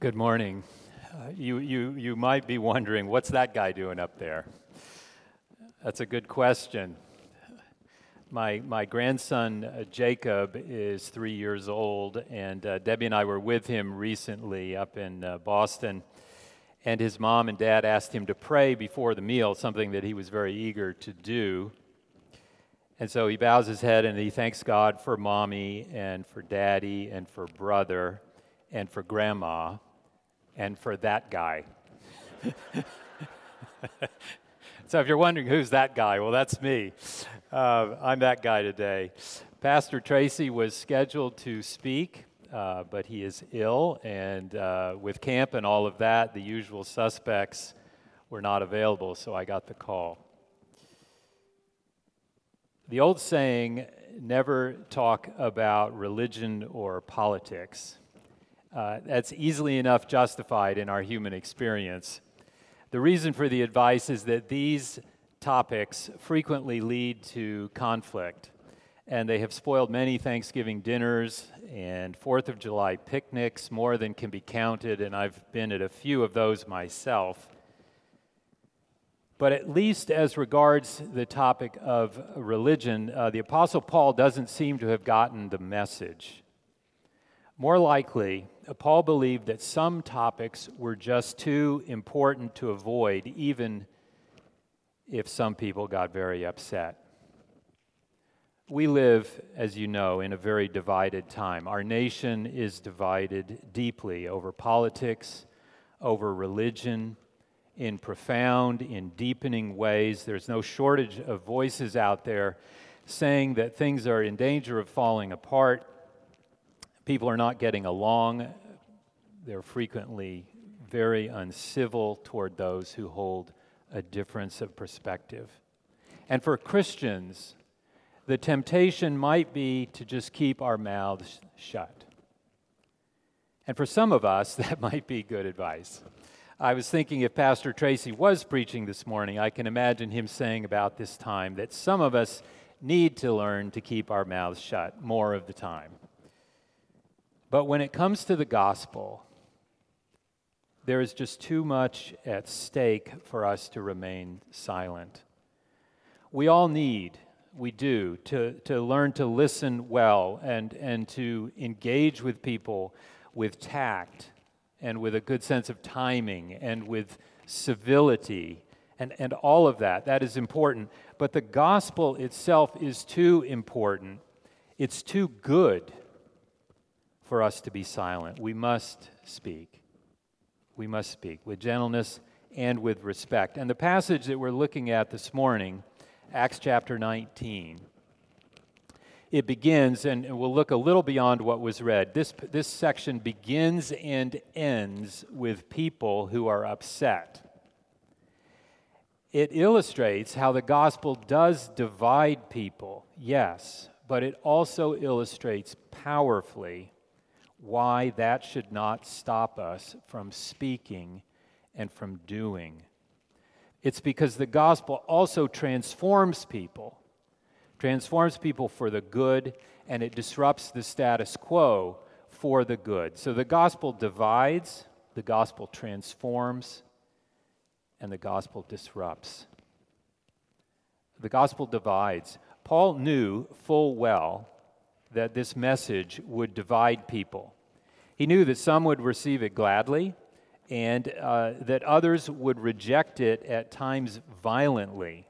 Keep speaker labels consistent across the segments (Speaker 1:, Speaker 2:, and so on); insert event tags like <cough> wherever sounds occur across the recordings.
Speaker 1: Good morning. Uh, you, you, you might be wondering, what's that guy doing up there? That's a good question. My, my grandson uh, Jacob is three years old, and uh, Debbie and I were with him recently up in uh, Boston. And his mom and dad asked him to pray before the meal, something that he was very eager to do. And so he bows his head and he thanks God for mommy and for daddy and for brother and for grandma and for that guy. <laughs> so if you're wondering who's that guy, well, that's me. Uh, I'm that guy today. Pastor Tracy was scheduled to speak, uh, but he is ill, and uh, with camp and all of that, the usual suspects were not available, so I got the call. The old saying, never talk about religion or politics uh, that's easily enough justified in our human experience. The reason for the advice is that these topics frequently lead to conflict, and they have spoiled many Thanksgiving dinners and Fourth of July picnics, more than can be counted, and I've been at a few of those myself. But at least as regards the topic of religion, uh, the Apostle Paul doesn't seem to have gotten the message. More likely, uh, Paul believed that some topics were just too important to avoid, even if some people got very upset. We live, as you know, in a very divided time. Our nation is divided deeply over politics, over religion, in profound, in deepening ways. There's no shortage of voices out there saying that things are in danger of falling apart People are not getting along. They're frequently very uncivil toward those who hold a difference of perspective. And for Christians, the temptation might be to just keep our mouths shut. And for some of us, <laughs> that might be good advice. I was thinking if Pastor Tracy was preaching this morning, I can imagine him saying about this time that some of us need to learn to keep our mouths shut more of the time. But when it comes to the gospel, there is just too much at stake for us to remain silent. We all need, we do, to, to learn to listen well and, and to engage with people with tact and with a good sense of timing and with civility and, and all of that. That is important. But the gospel itself is too important, it's too good for us to be silent. We must speak. We must speak with gentleness and with respect. And the passage that we're looking at this morning, Acts chapter 19, it begins, and we'll look a little beyond what was read. This, this section begins and ends with people who are upset. It illustrates how the gospel does divide people, yes, but it also illustrates powerfully why that should not stop us from speaking and from doing. It's because the gospel also transforms people, transforms people for the good, and it disrupts the status quo for the good. So the gospel divides, the gospel transforms, and the gospel disrupts. The gospel divides. Paul knew full well that this message would divide people. He knew that some would receive it gladly and uh, that others would reject it at times violently.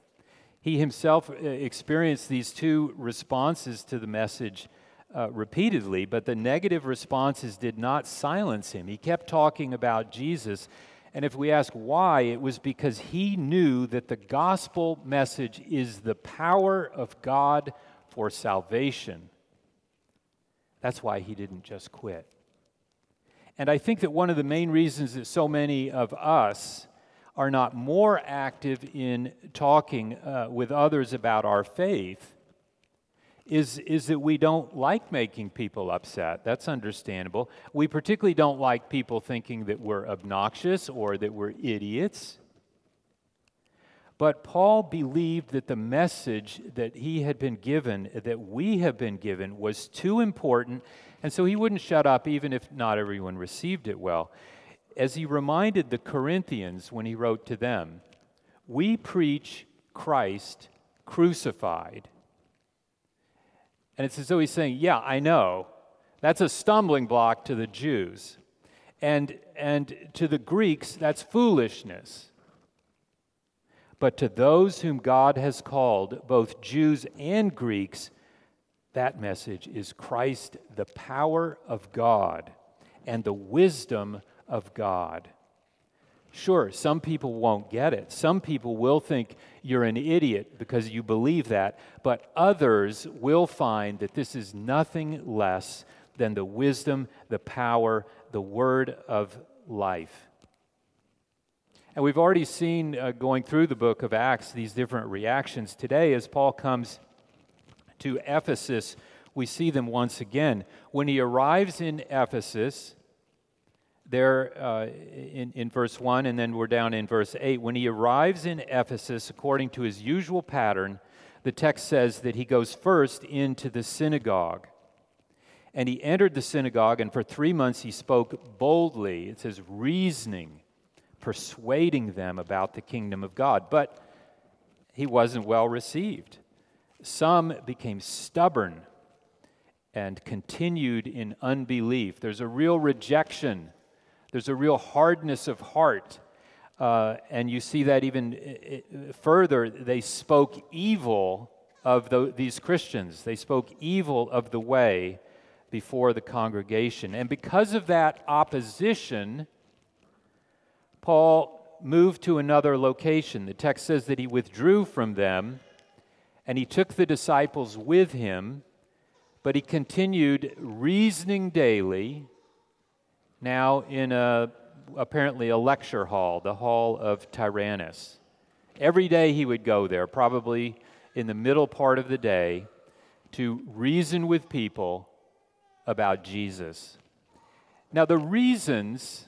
Speaker 1: He himself uh, experienced these two responses to the message uh, repeatedly, but the negative responses did not silence him. He kept talking about Jesus. And if we ask why, it was because he knew that the gospel message is the power of God for salvation that's why he didn't just quit. And I think that one of the main reasons that so many of us are not more active in talking uh, with others about our faith is, is that we don't like making people upset. That's understandable. We particularly don't like people thinking that we're obnoxious or that we're idiots. But Paul believed that the message that he had been given, that we have been given, was too important And so he wouldn't shut up even if not everyone received it well. As he reminded the Corinthians when he wrote to them, we preach Christ crucified. And it's as though he's saying, Yeah, I know. That's a stumbling block to the Jews. And, and to the Greeks, that's foolishness. But to those whom God has called, both Jews and Greeks, that message is Christ, the power of God and the wisdom of God. Sure, some people won't get it. Some people will think you're an idiot because you believe that, but others will find that this is nothing less than the wisdom, the power, the word of life. And we've already seen uh, going through the book of Acts these different reactions. Today, as Paul comes to Ephesus, we see them once again. When he arrives in Ephesus, there uh, in, in verse 1, and then we're down in verse 8. When he arrives in Ephesus, according to his usual pattern, the text says that he goes first into the synagogue. And he entered the synagogue, and for three months he spoke boldly. It says, reasoning, persuading them about the kingdom of God. But he wasn't well received. Some became stubborn and continued in unbelief. There's a real rejection, there's a real hardness of heart. Uh, and you see that even uh, uh, further, they spoke evil of the, these Christians. They spoke evil of the way before the congregation. And because of that opposition, Paul moved to another location. The text says that he withdrew from them and he took the disciples with him, but he continued reasoning daily, now in a, apparently a lecture hall, the hall of Tyrannus. Every day he would go there, probably in the middle part of the day, to reason with people about Jesus. Now, the reasons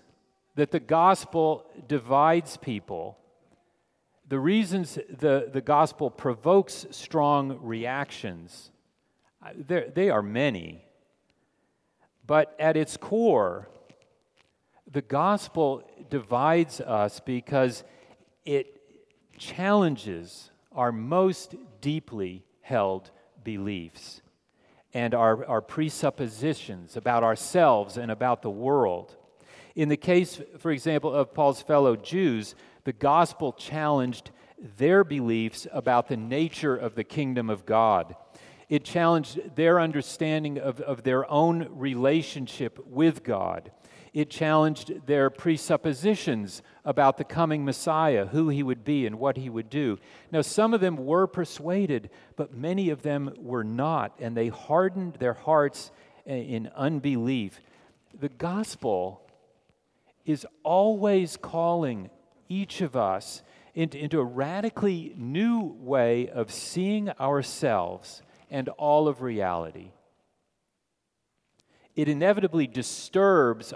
Speaker 1: that the gospel divides people the reasons the, the gospel provokes strong reactions, uh, they are many. But at its core, the gospel divides us because it challenges our most deeply held beliefs and our, our presuppositions about ourselves and about the world. In the case, for example, of Paul's fellow Jews, the gospel challenged their beliefs about the nature of the kingdom of God. It challenged their understanding of, of their own relationship with God. It challenged their presuppositions about the coming Messiah, who he would be and what he would do. Now, some of them were persuaded, but many of them were not, and they hardened their hearts in unbelief. The gospel is always calling each of us into, into a radically new way of seeing ourselves and all of reality. It inevitably disturbs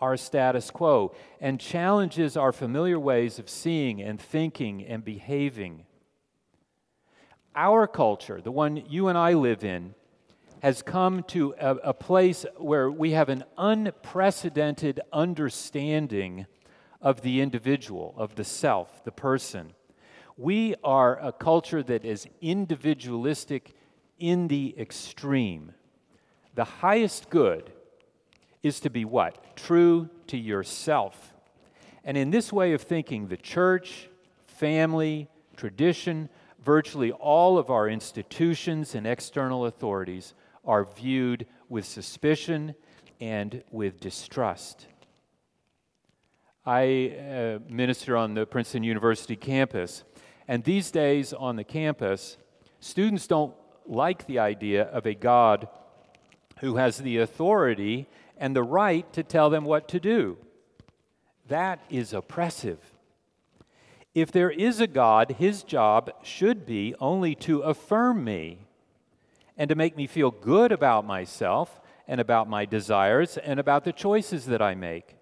Speaker 1: our status quo and challenges our familiar ways of seeing and thinking and behaving. Our culture, the one you and I live in, has come to a, a place where we have an unprecedented understanding of the individual, of the self, the person. We are a culture that is individualistic in the extreme. The highest good is to be what? True to yourself. And in this way of thinking, the church, family, tradition, virtually all of our institutions and external authorities are viewed with suspicion and with distrust. I uh, minister on the Princeton University campus, and these days on the campus, students don't like the idea of a God who has the authority and the right to tell them what to do. That is oppressive. If there is a God, his job should be only to affirm me and to make me feel good about myself and about my desires and about the choices that I make.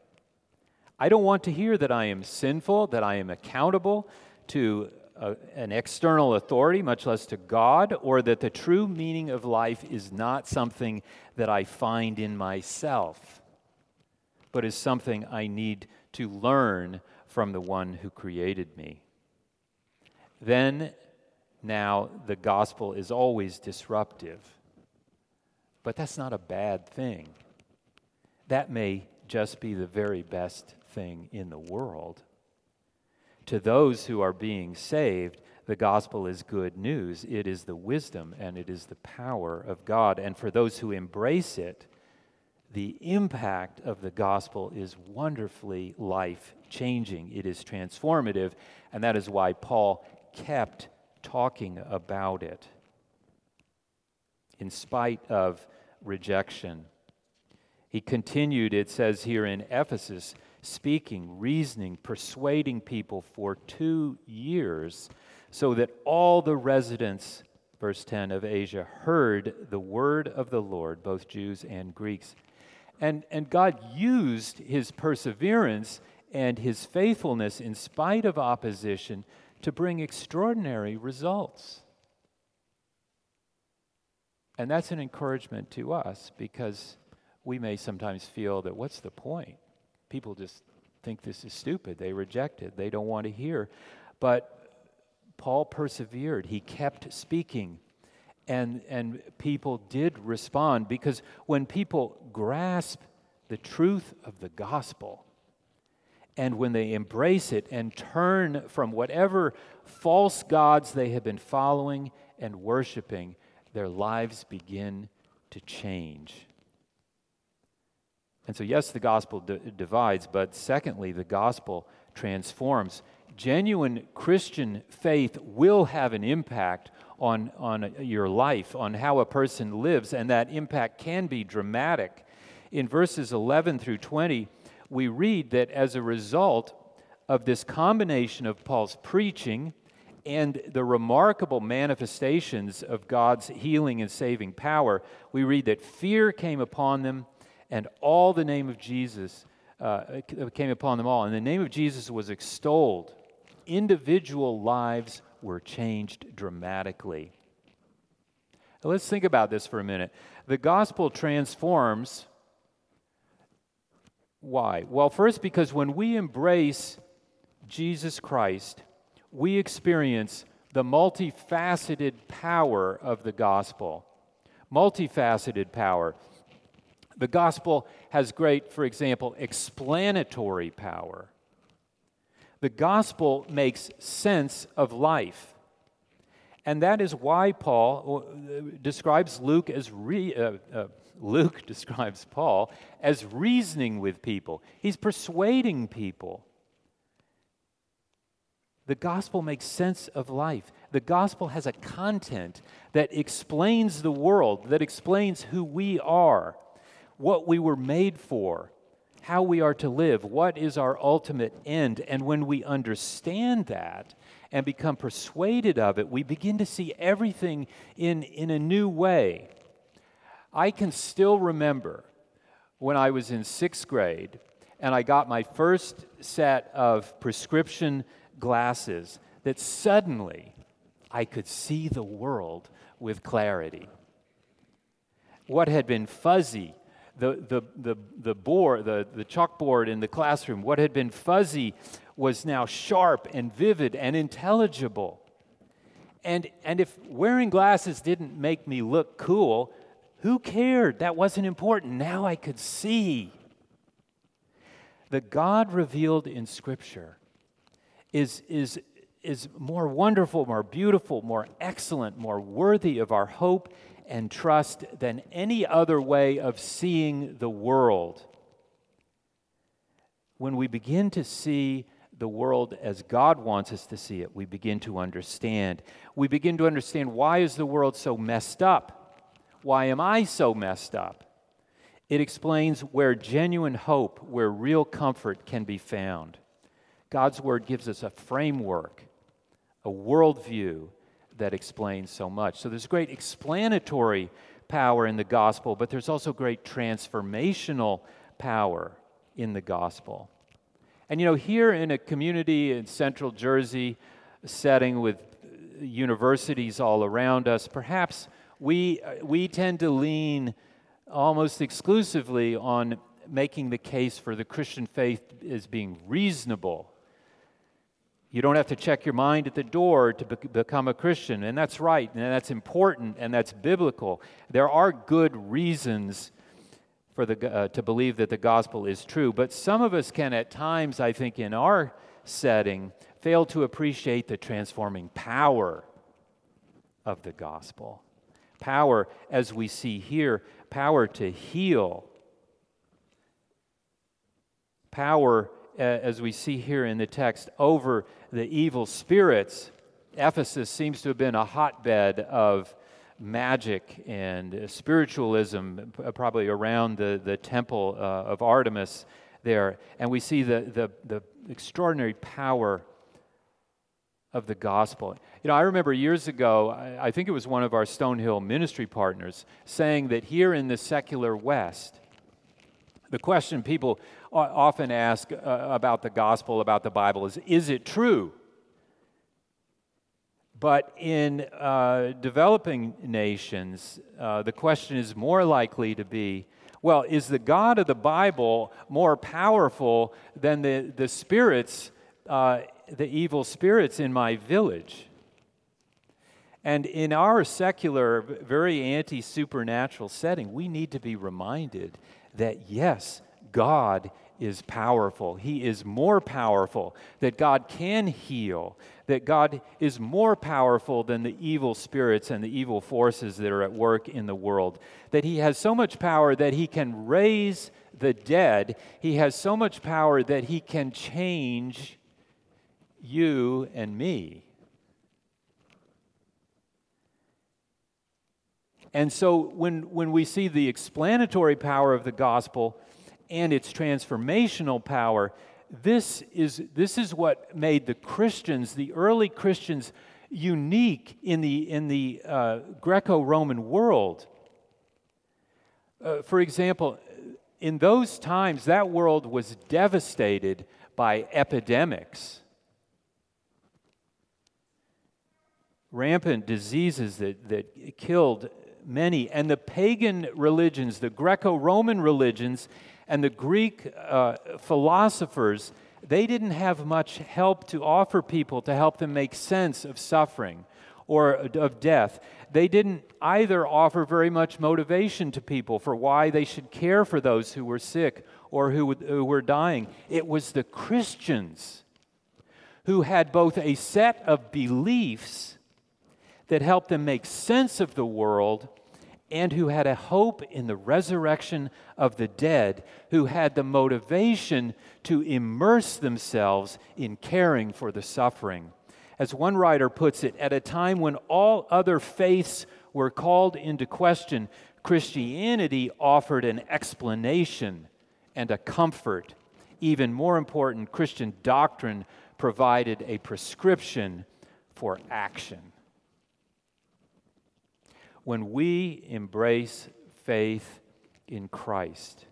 Speaker 1: I don't want to hear that I am sinful, that I am accountable to a, an external authority, much less to God, or that the true meaning of life is not something that I find in myself, but is something I need to learn from the one who created me. Then, now, the gospel is always disruptive. But that's not a bad thing. That may just be the very best thing in the world. To those who are being saved, the gospel is good news. It is the wisdom and it is the power of God. And for those who embrace it, the impact of the gospel is wonderfully life changing. It is transformative. And that is why Paul kept talking about it in spite of rejection. He continued, it says here in Ephesus, speaking, reasoning, persuading people for two years, so that all the residents, verse 10 of Asia, heard the word of the Lord, both Jews and Greeks. And, and God used his perseverance and his faithfulness in spite of opposition to bring extraordinary results. And that's an encouragement to us because we may sometimes feel that what's the point? people just think this is stupid. They reject it, they don't want to hear. But Paul persevered, he kept speaking. And, and people did respond because when people grasp the truth of the gospel, and when they embrace it and turn from whatever false gods they have been following and worshiping, their lives begin to change. And so, yes, the gospel d- divides, but secondly, the gospel transforms. Genuine Christian faith will have an impact on, on your life, on how a person lives, and that impact can be dramatic. In verses 11 through 20, we read that as a result of this combination of Paul's preaching and the remarkable manifestations of God's healing and saving power, we read that fear came upon them and all the name of Jesus uh, came upon them all. And the name of Jesus was extolled. Individual lives were changed dramatically. Now let's think about this for a minute. The gospel transforms. Why? Well, first, because when we embrace Jesus Christ, we experience the multifaceted power of the gospel. Multifaceted power. The gospel has great, for example, explanatory power. The gospel makes sense of life. And that is why Paul uh, describes Luke as re, uh, uh, Luke <laughs> describes Paul as reasoning with people. He's persuading people. The gospel makes sense of life. The gospel has a content that explains the world, that explains who we are what we were made for, how we are to live, what is our ultimate end. And when we understand that and become persuaded of it, we begin to see everything in, in a new way. I can still remember when I was in sixth grade and I got my first set of prescription glasses that suddenly I could see the world with clarity. What had been fuzzy the, the, the, the board, the, the chalkboard in the classroom, what had been fuzzy was now sharp and vivid and intelligible. And, and if wearing glasses didn't make me look cool, who cared? That wasn't important. Now I could see. The God revealed in Scripture is, is, is more wonderful, more beautiful, more excellent, more worthy of our hope and trust than any other way of seeing the world. When we begin to see the world as God wants us to see it, we begin to understand. We begin to understand why is the world so messed up? Why am I so messed up? It explains where genuine hope, where real comfort can be found. God's Word gives us a framework, a worldview, that explains so much. So there's great explanatory power in the gospel, but there's also great transformational power in the gospel. And you know, here in a community in central Jersey, setting with universities all around us, perhaps we, we tend to lean almost exclusively on making the case for the Christian faith as being reasonable. You don't have to check your mind at the door to be- become a Christian, and that's right, and that's important, and that's biblical. There are good reasons for the, uh, to believe that the gospel is true, but some of us can, at times, I think, in our setting, fail to appreciate the transforming power of the gospel. Power, as we see here, power to heal, power, as we see here in the text, over the evil spirits. Ephesus seems to have been a hotbed of magic and spiritualism, probably around the, the temple uh, of Artemis there. And we see the, the, the extraordinary power of the gospel. You know, I remember years ago, I, think it was one of our Stonehill ministry partners saying that here in the secular West, the question people often ask uh, about the gospel, about the Bible, is is it true? But in uh, developing nations, uh, the question is more likely to be well, is the God of the Bible more powerful than the, the spirits, uh, the evil spirits in my village? And in our secular, very anti supernatural setting, we need to be reminded that yes, God is powerful. He is more powerful, that God can heal, that God is more powerful than the evil spirits and the evil forces that are at work in the world, that He has so much power that He can raise the dead, He has so much power that He can change you and me. And so when, when we see the explanatory power of the gospel, and its transformational power, this is, this is what made the Christians, the early Christians, unique in the, in the uh, Greco Roman world. Uh, for example, in those times, that world was devastated by epidemics. Rampant diseases that, that killed many. And the pagan religions, the Greco Roman religions, and the Greek uh, philosophers, they didn't have much help to offer people to help them make sense of suffering or of death. They didn't either offer very much motivation to people for why they should care for those who were sick or who, who were dying. It was the Christians who had both a set of beliefs that helped them make sense of the world and who had a hope in the resurrection of the dead, who had the motivation to immerse themselves in caring for the suffering. As one writer puts it, at a time when all other faiths were called into question, Christianity offered an explanation and a comfort. Even more important, Christian doctrine provided a prescription for action when we embrace faith in Christ,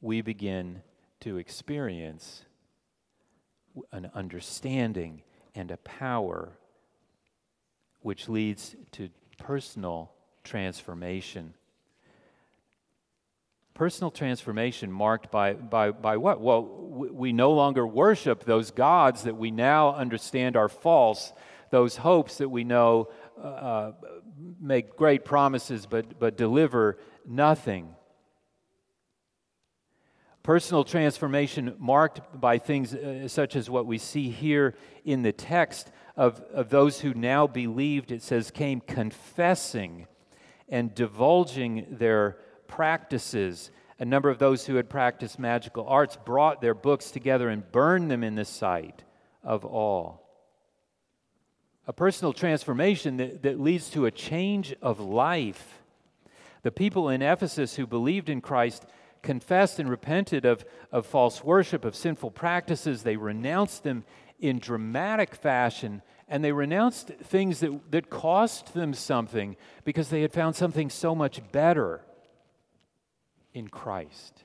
Speaker 1: we begin to experience an understanding and a power which leads to personal transformation. Personal transformation marked by, by, by what? Well, we no longer worship those gods that we now understand are false, those hopes that we know uh, make great promises but, but deliver nothing. Personal transformation marked by things uh, such as what we see here in the text of, of those who now believed, it says, came confessing and divulging their practices. A number of those who had practiced magical arts brought their books together and burned them in the sight of all a personal transformation that, that leads to a change of life. The people in Ephesus who believed in Christ confessed and repented of, of false worship, of sinful practices. They renounced them in dramatic fashion, and they renounced things that, that cost them something because they had found something so much better in Christ.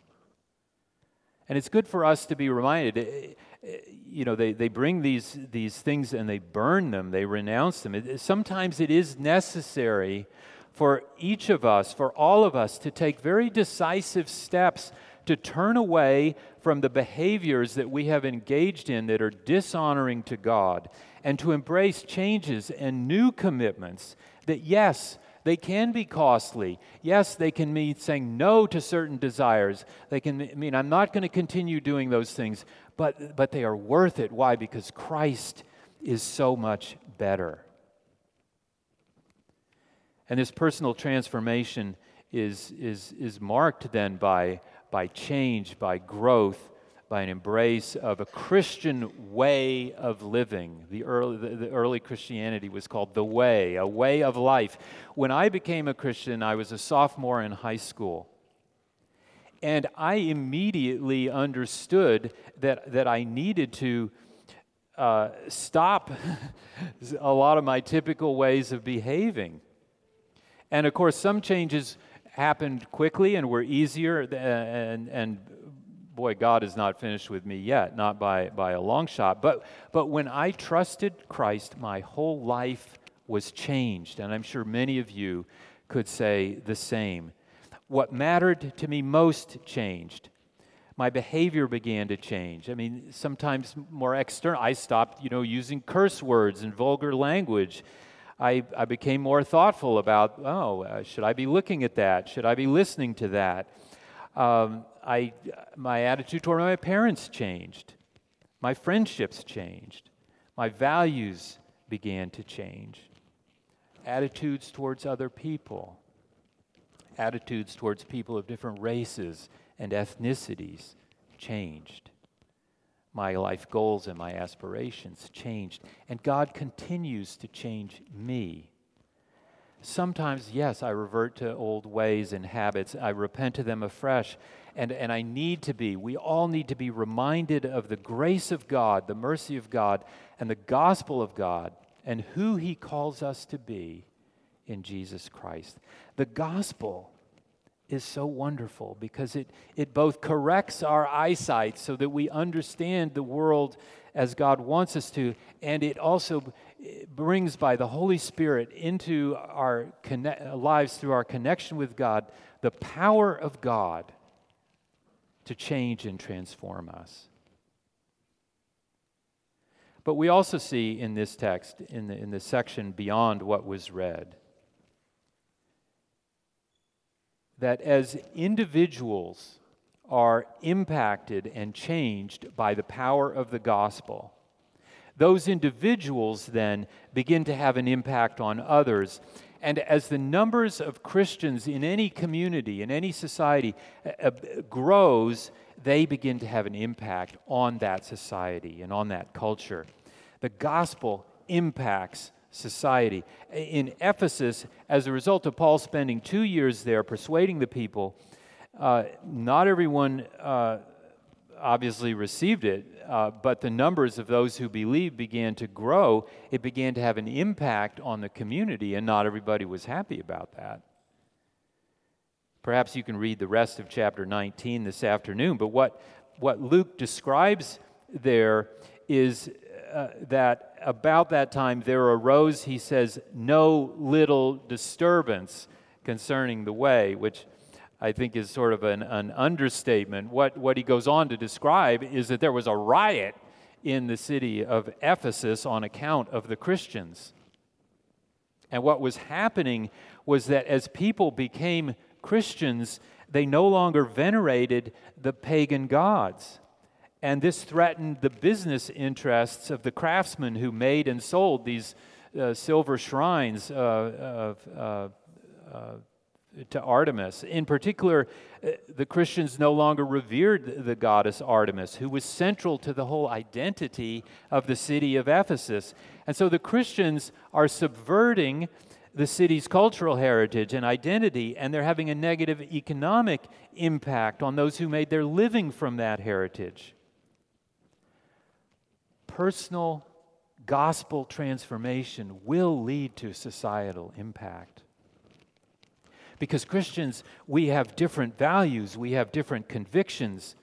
Speaker 1: And it's good for us to be reminded. Eh, eh, you know, they, they bring these, these things and they burn them, they renounce them. It, sometimes it is necessary for each of us, for all of us, to take very decisive steps to turn away from the behaviors that we have engaged in that are dishonoring to God and to embrace changes and new commitments that, yes, they can be costly. Yes, they can mean saying no to certain desires. They can mean I'm not going to continue doing those things, but, but they are worth it. Why? Because Christ is so much better. And this personal transformation is, is, is marked then by, by change, by growth, by an embrace of a Christian way of living. The early, the, the, early Christianity was called the way, a way of life. When I became a Christian, I was a sophomore in high school. And I immediately understood that, that I needed to uh, stop <laughs> a lot of my typical ways of behaving. And of course, some changes happened quickly and were easier and, and boy, God is not finished with me yet, not by, by a long shot. But, but when I trusted Christ, my whole life was changed. And I'm sure many of you could say the same. What mattered to me most changed. My behavior began to change. I mean, sometimes more external. I stopped, you know, using curse words and vulgar language. I, I became more thoughtful about, oh, uh, should I be looking at that? Should I be listening to that? Um, I, my attitude toward my parents changed. My friendships changed. My values began to change. Attitudes towards other people, attitudes towards people of different races and ethnicities changed. My life goals and my aspirations changed. And God continues to change me sometimes, yes, I revert to old ways and habits. I repent to them afresh. And, and I need to be, we all need to be reminded of the grace of God, the mercy of God, and the gospel of God, and who He calls us to be in Jesus Christ. The gospel is so wonderful because it, it both corrects our eyesight so that we understand the world as God wants us to, and it also brings by the Holy Spirit into our lives through our connection with God the power of God to change and transform us. But we also see in this text, in the, in the section beyond what was read, that as individuals are impacted and changed by the power of the gospel, those individuals then begin to have an impact on others. And as the numbers of Christians in any community, in any society, uh, uh, grows, they begin to have an impact on that society and on that culture. The gospel impacts society. In Ephesus, as a result of Paul spending two years there persuading the people, uh, not everyone uh, obviously received it, uh, but the numbers of those who believed began to grow. It began to have an impact on the community, and not everybody was happy about that. Perhaps you can read the rest of chapter 19 this afternoon, but what, what Luke describes there is uh, that about that time there arose, he says, no little disturbance concerning the way, which I think is sort of an, an understatement. What, what he goes on to describe is that there was a riot in the city of Ephesus on account of the Christians. And what was happening was that as people became Christians, they no longer venerated the pagan gods. And this threatened the business interests of the craftsmen who made and sold these uh, silver shrines uh, of. Uh, to Artemis. In particular, uh, the Christians no longer revered the goddess Artemis, who was central to the whole identity of the city of Ephesus. And so the Christians are subverting the city's cultural heritage and identity, and they're having a negative economic impact on those who made their living from that heritage. Personal gospel transformation will lead to societal impact. Because Christians, we have different values, we have different convictions,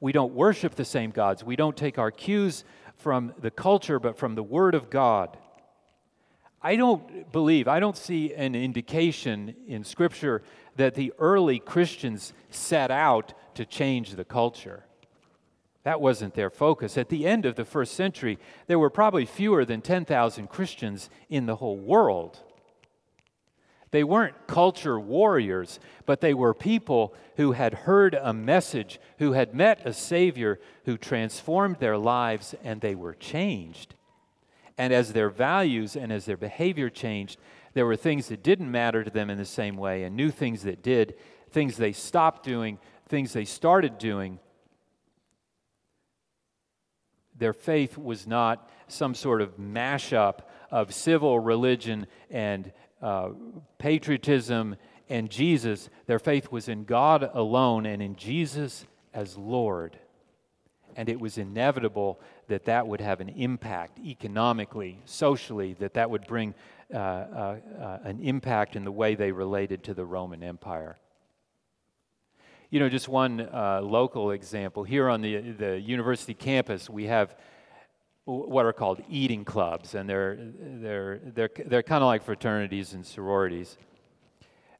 Speaker 1: We don't worship the same gods. We don't take our cues from the culture, but from the Word of God. I don't believe, I don't see an indication in Scripture that the early Christians set out to change the culture. That wasn't their focus. At the end of the first century, there were probably fewer than 10,000 Christians in the whole world. They weren't culture warriors, but they were people who had heard a message, who had met a Savior who transformed their lives, and they were changed. And as their values and as their behavior changed, there were things that didn't matter to them in the same way, and new things that did, things they stopped doing, things they started doing. Their faith was not some sort of mashup of civil religion and uh, patriotism and Jesus. Their faith was in God alone and in Jesus as Lord. And it was inevitable that that would have an impact economically, socially, that that would bring uh, uh, uh, an impact in the way they related to the Roman Empire. You know, just one uh, local example. Here on the, the university campus, we have what are called eating clubs, and they're, they're, they're, they're kind of like fraternities and sororities.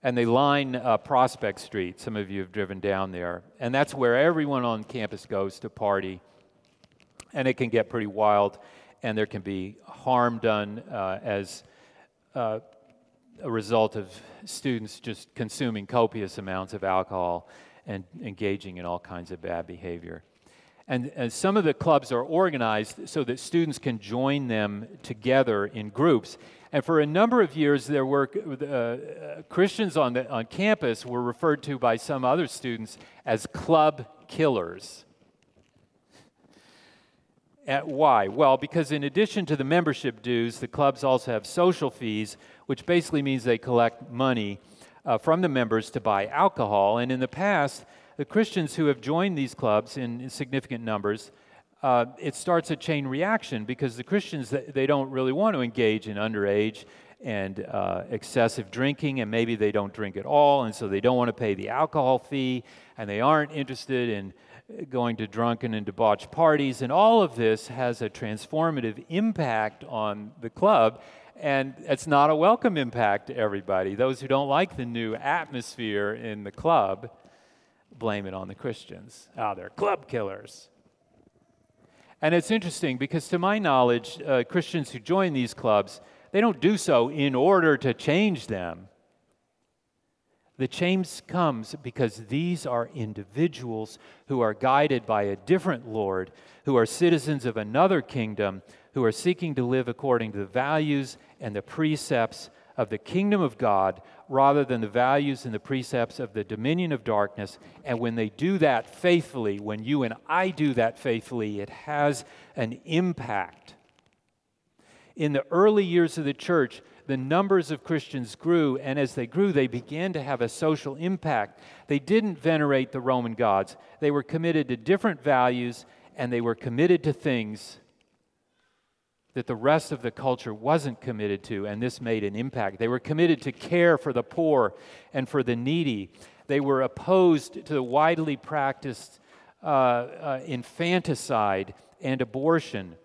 Speaker 1: And they line uh, Prospect Street. Some of you have driven down there. And that's where everyone on campus goes to party. And it can get pretty wild, and there can be harm done uh, as uh, a result of students just consuming copious amounts of alcohol and engaging in all kinds of bad behavior. And, and, some of the clubs are organized so that students can join them together in groups. And for a number of years, there were uh, uh, Christians on, the, on campus were referred to by some other students as club killers. At why? Well, because in addition to the membership dues, the clubs also have social fees, which basically means they collect money uh, from the members to buy alcohol. And in the past, the Christians who have joined these clubs in, significant numbers, uh, it starts a chain reaction because the Christians, they don't really want to engage in underage and uh, excessive drinking, and maybe they don't drink at all, and so they don't want to pay the alcohol fee, and they aren't interested in going to drunken and debauched parties, and all of this has a transformative impact on the club. And it's not a welcome impact to everybody. Those who don't like the new atmosphere in the club blame it on the Christians. Ah, oh, they're club killers. And it's interesting because, to my knowledge, uh, Christians who join these clubs, they don't do so in order to change them. The change comes because these are individuals who are guided by a different Lord, who are citizens of another kingdom, who are seeking to live according to the values and the precepts of the kingdom of God rather than the values and the precepts of the dominion of darkness. And when they do that faithfully, when you and I do that faithfully, it has an impact. In the early years of the church, the numbers of Christians grew, and as they grew, they began to have a social impact. They didn't venerate the Roman gods, they were committed to different values, and they were committed to things that the rest of the culture wasn't committed to, and this made an impact. They were committed to care for the poor and for the needy. They were opposed to the widely practiced uh, uh, infanticide and abortion.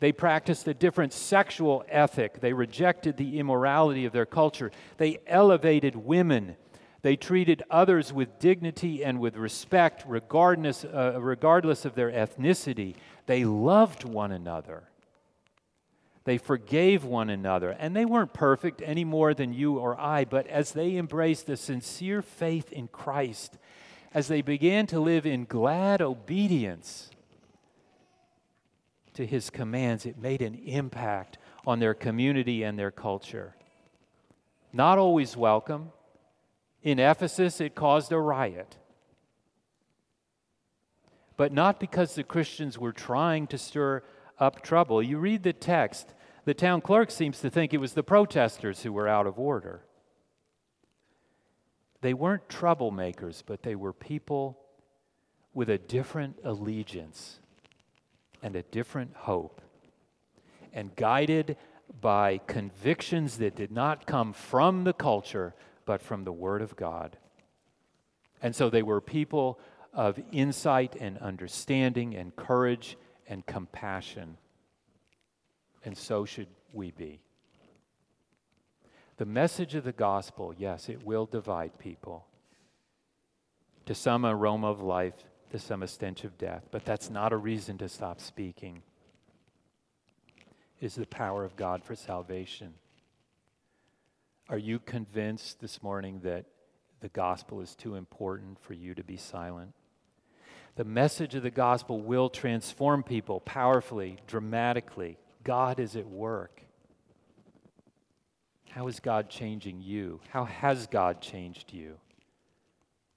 Speaker 1: They practiced a different sexual ethic. They rejected the immorality of their culture. They elevated women. They treated others with dignity and with respect, regardless, uh, regardless of their ethnicity. They loved one another. They forgave one another. And they weren't perfect any more than you or I, but as they embraced a sincere faith in Christ, as they began to live in glad obedience to his commands, it made an impact on their community and their culture. Not always welcome. In Ephesus, it caused a riot. But not because the Christians were trying to stir up trouble. You read the text, the town clerk seems to think it was the protesters who were out of order. They weren't troublemakers, but they were people with a different allegiance and a different hope, and guided by convictions that did not come from the culture, but from the Word of God. And so they were people of insight and understanding and courage and compassion. And so should we be. The message of the gospel, yes, it will divide people. To some, aroma of life, to some, a stench of death. But that's not a reason to stop speaking. Is the power of God for salvation. Are you convinced this morning that the gospel is too important for you to be silent? The message of the gospel will transform people powerfully, dramatically. God is at work. How is God changing you? How has God changed you?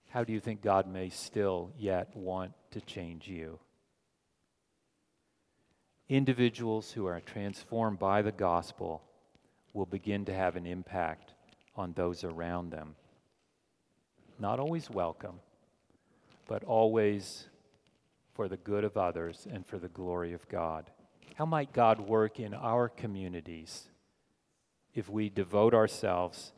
Speaker 1: How do you think God may still yet want to change you? Individuals who are transformed by the gospel will begin to have an impact on those around them. Not always welcome, but always for the good of others and for the glory of God. How might God work in our communities if we devote ourselves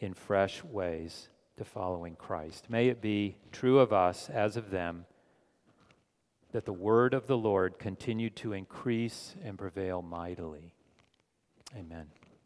Speaker 1: in fresh ways to following Christ? May it be true of us as of them that the word of the Lord continued to increase and prevail mightily. Amen.